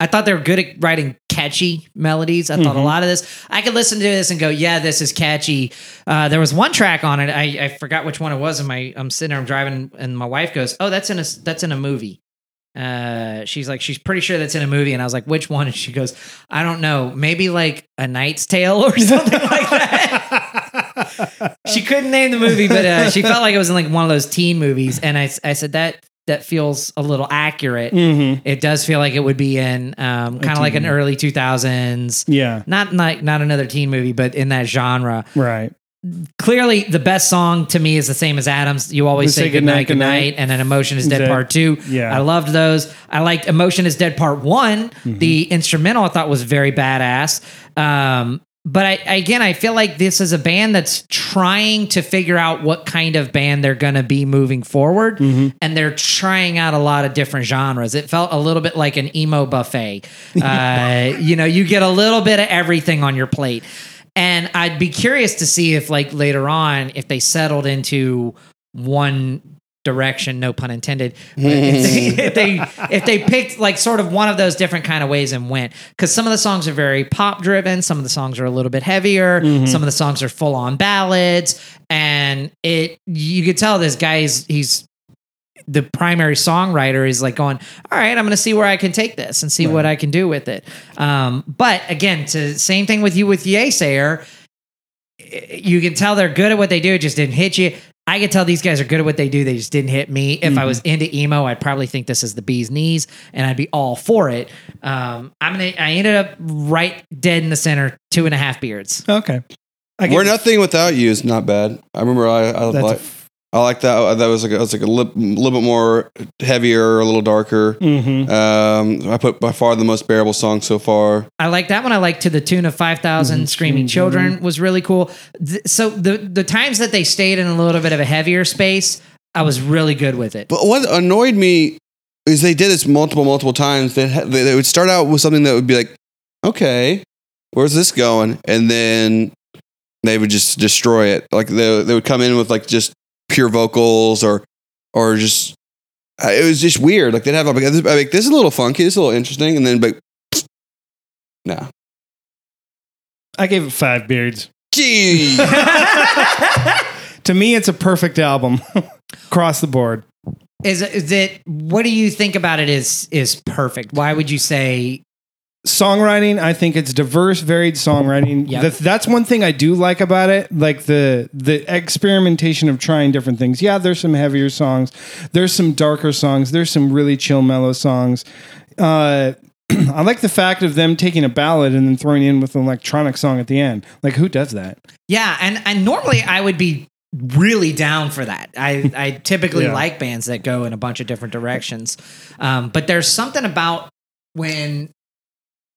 I thought they were good at writing catchy melodies. I thought a Mhm. lot of this, I could listen to this and go, yeah, this is catchy. Uh, there was one track on it. I, I forgot which one it was. And my, I'm sitting there, I'm driving and my wife goes, oh, that's in a, that's in a movie. Uh, she's like, she's pretty sure that's in a movie. And I was like, which one? And she goes, I don't know. Maybe like a Knight's Tale or something like that. she couldn't name the movie, but uh, she felt like it was in like one of those teen movies. And I, I said that, that feels a little accurate Mhm. it does feel like it would be in um, kind of like an early 2000s Yeah. not like not another teen movie but in that genre Right. clearly the best song to me is the same as adams you always say, good night good night and then emotion is dead Dead. part two Yeah. i loved those i liked emotion is dead part one Mm-hmm. the instrumental i thought was very badass um, but I, again, I feel like this is a band that's trying to figure out what kind of band they're going to be moving forward, Mm-hmm. and they're trying out a lot of different genres. It felt a little bit like an emo buffet. Uh, you know, you get a little bit of everything on your plate, and I'd be curious to see if, like later on, if they settled into one direction no pun intended if, they, if they if they picked like sort of one of those different kind of ways and went because some of the songs are very pop driven some of the songs are a little bit heavier some of the songs are full on ballads and it you could tell this guy's he's the primary songwriter is like going all right i'm gonna see where i can take this and see what i can do with it um, but again to same thing with you with Yeasayer you can tell they're good at what they do. It just didn't hit you. I could tell these guys are good at what they do. They just didn't hit me. If I was into emo, I'd probably think this is the bee's knees, and I'd be all for it. Um, I'm gonna. I ended up right dead in the center, two and a half beards. Okay. I "We're nothing without you" is not bad. I remember I I, That's like, I like that. That was like a, it was like a lip, little bit more heavier, a little darker. Mhm. Um, I put by far the most bearable song so far. I like that one. I like to the tune of five thousand Mhm. screaming children was really cool. Th- so the the times that they stayed in a little bit of a heavier space, I was really good with it. But what annoyed me is they did this multiple, multiple times. They, ha- they they would start out with something that would be like, okay, where's this going? And then they would just destroy it. Like they, they would come in with like just pure vocals or or just uh, it was just weird. Like they'd have like, this, like this is a little funky, this is a little interesting, and then like, no, I gave it five beards. gee, To me, it's a perfect album across the board. Is it- is it? What do you think about it? Is is perfect? Why would you say? Songwriting i think it's diverse varied songwriting Yep. That- that's one thing i do like about it like the the experimentation of trying different things yeah there's some heavier songs there's some darker songs there's some really chill mellow songs uh I like the fact of them taking a ballad and then throwing in with an electronic song at the end. Like, who does that? Yeah, and and normally I would be really down for that. I I typically Yeah. like bands that go in a bunch of different directions, um, but there's something about when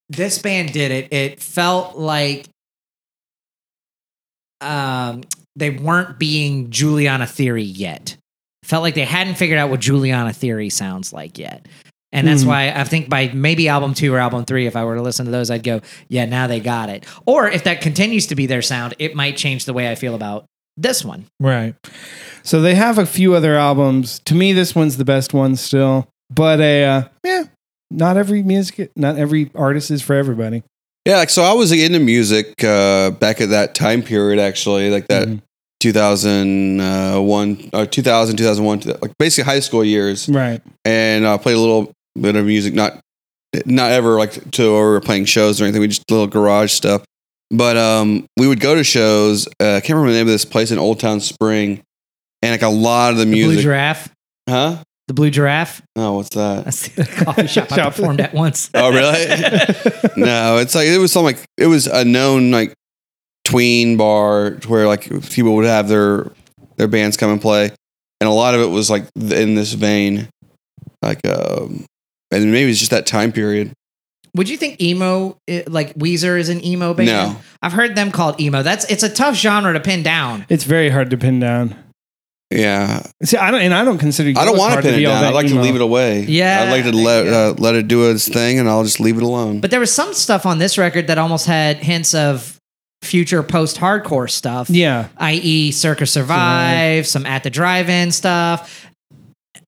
this band did it. It felt like um, they weren't being Juliana Theory yet. Felt like they hadn't figured out what Juliana Theory sounds like yet. And that's Mhm. why I think by maybe album two or album three, if I were to listen to those, I'd go, yeah, now they got it. Or if that continues to be their sound, it might change the way I feel about this one. Right. So they have a few other albums. To me, this one's the best one still. But a uh, yeah, not every music, not every artist is for everybody. yeah. Like so, I was into music uh, back at that time period. Actually, like that Mhm. 2001 or 2000 2001 like basically high school years Right. and uh, played a little bit of music not not ever like to where we were playing shows or anything we just little garage stuff but um we would go to shows uh, i can't remember the name of this place in old town spring and like a lot of the The Blue music Giraffe. huh The Blue Giraffe. oh what's that That's the coffee shop I Shop. performed at once. oh really no it's like it was some like it was a known like tween bar where like people would have their their bands come and play and a lot of it was like in this vein like um and maybe it's just that time period Would you think emo, like Weezer, is an emo band? No. I've heard them called emo. That's it's a tough genre to pin down. It's very hard to pin down. Yeah See, I don't, and I don't consider. i don't want to hard pin it down i'd that like to leave it away Yeah, i'd like to let you go. uh, let it do its thing and i'll just leave it alone But there was some stuff on this record that almost had hints of future post-hardcore stuff. Yeah, i.e., Circa Survive, some At the Drive-In stuff.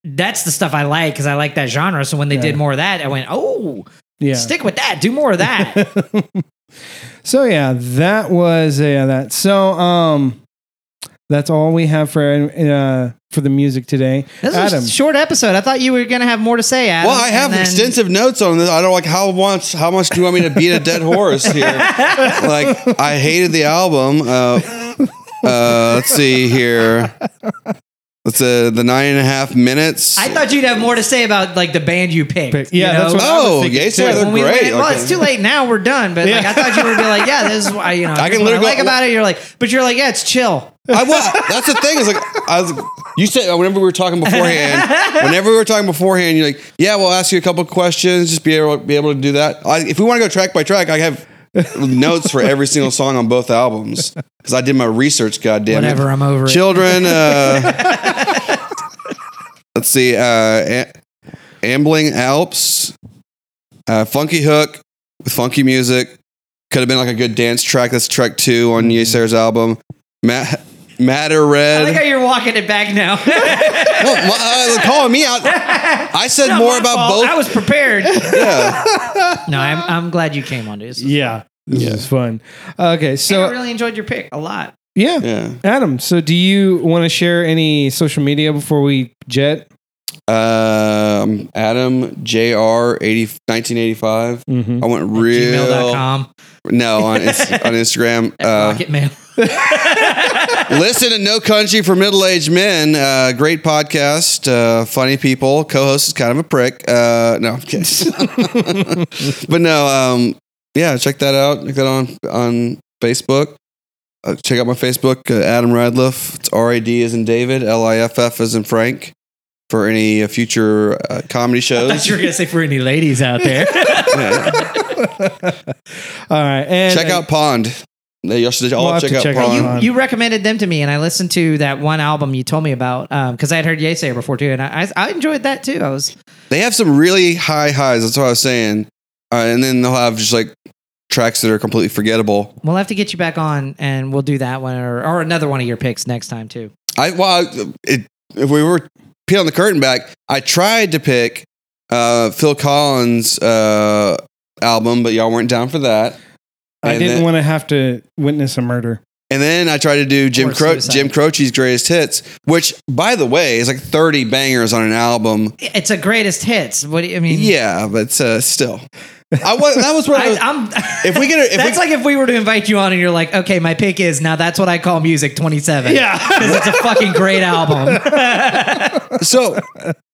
That's the stuff I like because I like that genre. So when they Yeah. did more of that, I went, "Oh, yeah. stick with that. Do more of that." so yeah, that was yeah that. So um, that's all we have for uh for the music today. This Adam, was a short episode. I thought you were going to have more to say, Adam. well, I have then- extensive notes on this. I don't like how much. How much do you want me to beat a dead horse here? like I hated the album. Uh, uh, let's see here. Let's uh, the nine and a half minutes. I thought you'd have more to say about like the band you picked. Pick- you yeah, know? that's what I was oh, thinking yeah, they're When we great. went- well, Okay. it's too late now. We're done. But like, I thought you would be like, yeah, this is why you know. I can is what I literally like go- about it. You're like, but you're like, yeah, it's chill. I was. That's the thing. Is like I was. You said whenever we were talking beforehand. whenever we were talking beforehand, you're like, "Yeah, we'll ask you a couple questions. Just be able be able to do that." I, if we want to go track by track, I have notes for every single song on both albums because I did my research. God damn Whatever, it, I'm over it. children. Uh, let's see. Uh, A- Ambling Alps, uh, Funky Hook with funky music. Could have been like a good dance track. That's track two on Yeasayer's album. Matt, Madder I Red. like how you're walking it back now. No, my- uh, calling me out. I said Not more my about fault. both. I was prepared. yeah. no, I'm, I'm glad you came on, dude. This yeah, this Yeah. is fun. Okay, So I so really enjoyed your pick a lot. yeah, Yeah. Adam. So do you want to share any social media before we jet? Um, Adam Jr. 80, 1985. Mm-hmm. I went real. Gmail.com. No, on, Ins- on Instagram. Uh, Rocket Mail. listen to No Country for Middle Aged Men. Uh, great podcast. Uh, funny people. Co host is kind of a prick. Uh, no, I'm kidding. but no, um, yeah, check that out. Check that on on Facebook. Uh, check out my Facebook, uh, Adam Radliff. It's R A D as in David, L I F F as in Frank. For any uh, future uh, comedy I shows. thought you were going to say for any ladies out there. All right, and check out Pond. They y'all should all We'll have check to out check out Pond. you, you recommended them to me, and I listened to that one album you told me about because I had heard Yeasayer before too, and I, I, I enjoyed that too. I was They have some really high highs. That's what I was saying. Uh, and then they'll have just like tracks that are completely forgettable. we'll have to get you back on, and we'll do that one or, or another one of your picks next time too. I well, I- it, if we were peeling the curtain back, I tried to pick uh, Phil Collins' uh, album, but y'all weren't down for that. I and didn't then- want to have to witness a murder. And then I tried to do Jim Cro- Jim Croce's greatest hits, which, by the way, is like thirty bangers on an album. It's a greatest hits. What do you I mean? Yeah, but uh, still, I was that was what I I, was, I'm. if we get a, if that's we, like if we were to invite you on and you're like, okay, my pick is now. That's what I call music 27. Yeah. because it's a fucking great album. So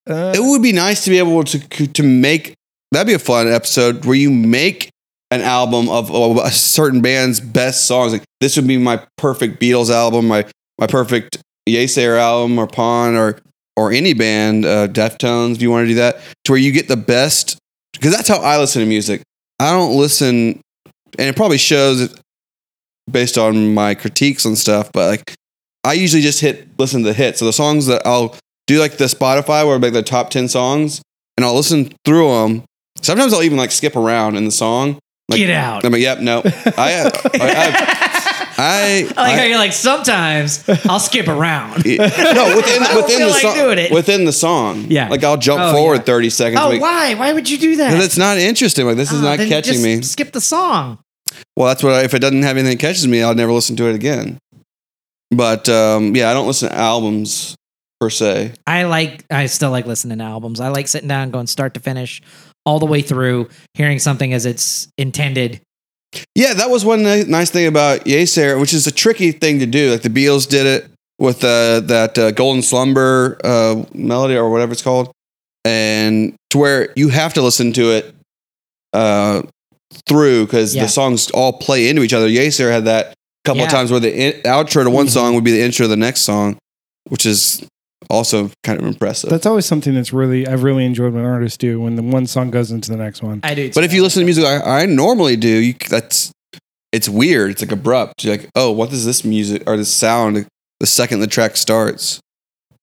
it would be nice to be able to to make that'd be a fun episode where you make an album of, a certain band's best songs. Like this would be my perfect Beatles album, my my perfect Yeasayer album, or Pond, or or any band, uh, Deftones. If you want to do that, to where you get the best, because that's how I listen to music. I don't listen, and it probably shows based on my critiques and stuff. But like, I usually just hit listen to the hits. So the songs that I'll do like the Spotify where I make the top 10 songs and I'll listen through them. Sometimes I'll even like skip around in the song. Like, Get out. I'm like, yep, no. I, I, I, I, I like how you're like sometimes I'll skip around. no, within, don't within feel the like song, doing it. within the song. Yeah. Like I'll jump Oh, forward yeah. 30 seconds. Oh, like, why? Why would you do that? Because it's not interesting. Like this is Oh, not then catching just me. Skip the song. Well, that's what I, if it doesn't have anything that catches me, I'll never listen to it again. But um, yeah, I don't listen to albums per se. I like. I still like listening to albums. I like sitting down, going start to finish, all the way through, hearing something as it's intended. Yeah, that was one nice thing about Yeasayer, which is a tricky thing to do. Like the Beatles did it with uh, that uh, Golden Slumber uh, melody or whatever it's called, and to where you have to listen to it uh, through because Yeah. the songs all play into each other. Yeasayer had that a couple Yeah. of times where the in- outro to one Mhm. song would be the intro to the next song, which is also kind of impressive. That's always something that's really I've really enjoyed when artists do when the one song goes into the next one. I do. But if you listen to music I, I normally do, you, that's it's weird. It's like abrupt. You're like, oh, what does this music or this sound? The second the track starts.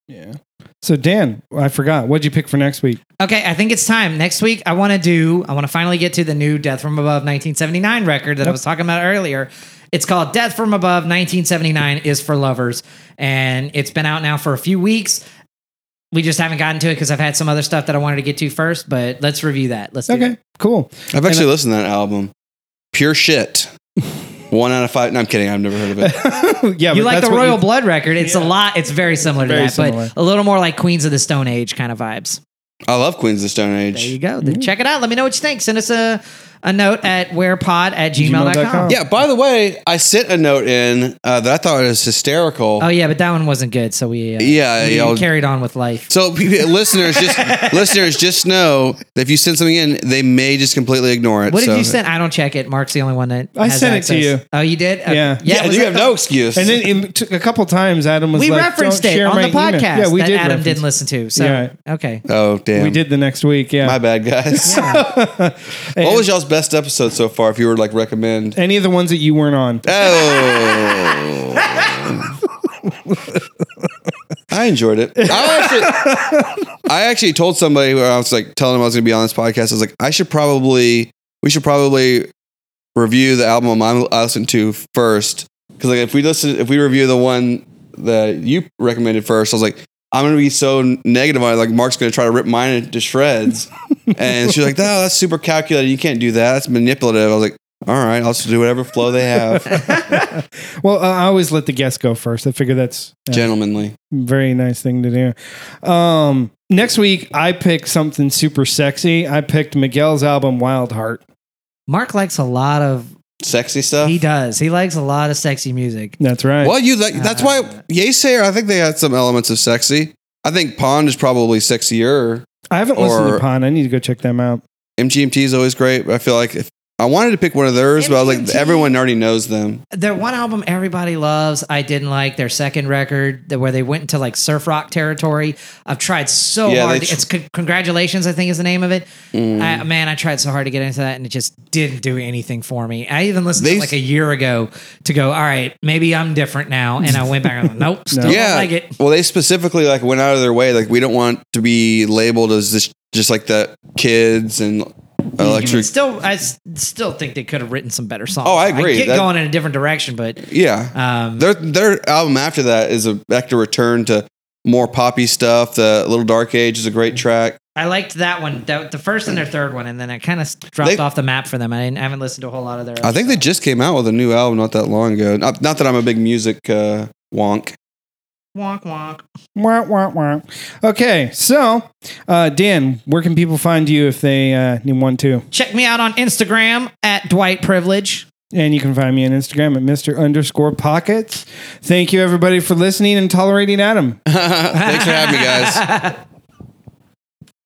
Yeah. So Dan, I forgot. What'd you pick for next week? Okay, I think it's time. Next week, I want to do, I want to finally get to the new Death from Above 1979 record that I was talking about earlier. It's called Death from Above 1979 is for Lovers. And it's been out now for a few weeks. We just haven't gotten to it because I've had some other stuff that I wanted to get to first, but let's review that. Let's do Okay, it. cool. I've actually listened to that album. Pure shit. One out of five. No, I'm kidding. I've never heard of it. yeah, You but like that's the Royal you- Blood record. It's a lot. It's very similar to Very that, similar. but a little more like Queens of the Stone Age kind of vibes. I love Queens of the Stone Age. There you Age. go. Then check it out. Let me know what you think. Send us a, a note at wherepod at gmail.com. Gmail.com. Yeah. By the way, I sent a note in uh, that I thought was hysterical. Oh yeah, but that one wasn't good, so we uh, Yeah, we yeah, I'll- carried on with life. So people- listeners, just listeners, just know that if you send something in, they may just completely ignore it. What did So- you send? I don't check it. Mark's the only one that I has sent it to access. you. Oh, you did? Okay. Yeah. Yeah, was you that have no excuse. And then it took a couple times. Adam was we like, referenced "Don't it share on my the email." podcast Yeah, we that did. Adam reference didn't listen to. So Yeah. okay. oh damn, We did the next week. Yeah. My bad, guys. what was y'all's best episode so far? If you were like recommend. Any of the ones that you weren't on? Oh. I enjoyed it. I actually, I actually told somebody who I was like telling them I was going to be on this podcast. I was like, I should probably, we should probably review the album I'm- I listened to first. Because like if we listen, if we review the one that you recommended first, I was like, I'm going to be so negative on it. Like Mark's going to try to rip mine into shreds. and she's like, no, that's super calculated. You can't do that. That's manipulative. I was like, all right, I'll just do whatever flow they have. Well, uh, I always let the guests go first. I figure that's a Gentlemanly. very nice thing to do. Um, next week, I picked something super sexy. I picked Miguel's album Wildheart. Mark likes a lot of. Sexy stuff. He does. He likes a lot of sexy music. That's right. Well, you like that's why uh, Yeasayer. I think they had some elements of sexy. I think Pond is probably sexier. I haven't listened to Pond. I need to go check them out. MGMT is always great. But I feel like if I wanted to pick one of theirs, but I was like everyone already knows them. Their one album everybody loves. I didn't like their second record, where they went into like surf rock territory. I've tried so Yeah, hard. to- tr- it's con- congratulations, I think is the name of it. Mm. I, man, I tried so hard to get into that, and it just didn't do anything for me. I even listened to They- it like a year ago to go. All right, maybe I'm different now, and I went back. and I'm like, nope, still yeah. don't like it. Well, they specifically like went out of their way. Like we don't want to be labeled as this, just like the kids and electric. Still, I s- still think they could have written some better songs. Oh, I agree. get That- going in a different direction, but Yeah. um, Their their album after that is a back to return to more poppy stuff. The Little Dark Age is a great track. I liked that one, the, the first and their third one, and then I kind of dropped They- off the map for them. I, didn't, I haven't listened to a whole lot of their. I think they just came out with a new album not that long ago. Not, not that I'm a big music uh, wonk. Wonk wonk. Wah, wah, wah. Okay, so uh, Dan, where can people find you if they uh, want to? Check me out on Instagram at Dwight Privilege. And you can find me on Instagram at Mr. Underscore Pockets. Thank you, everybody, for listening and tolerating Adam. Thanks for having me, guys.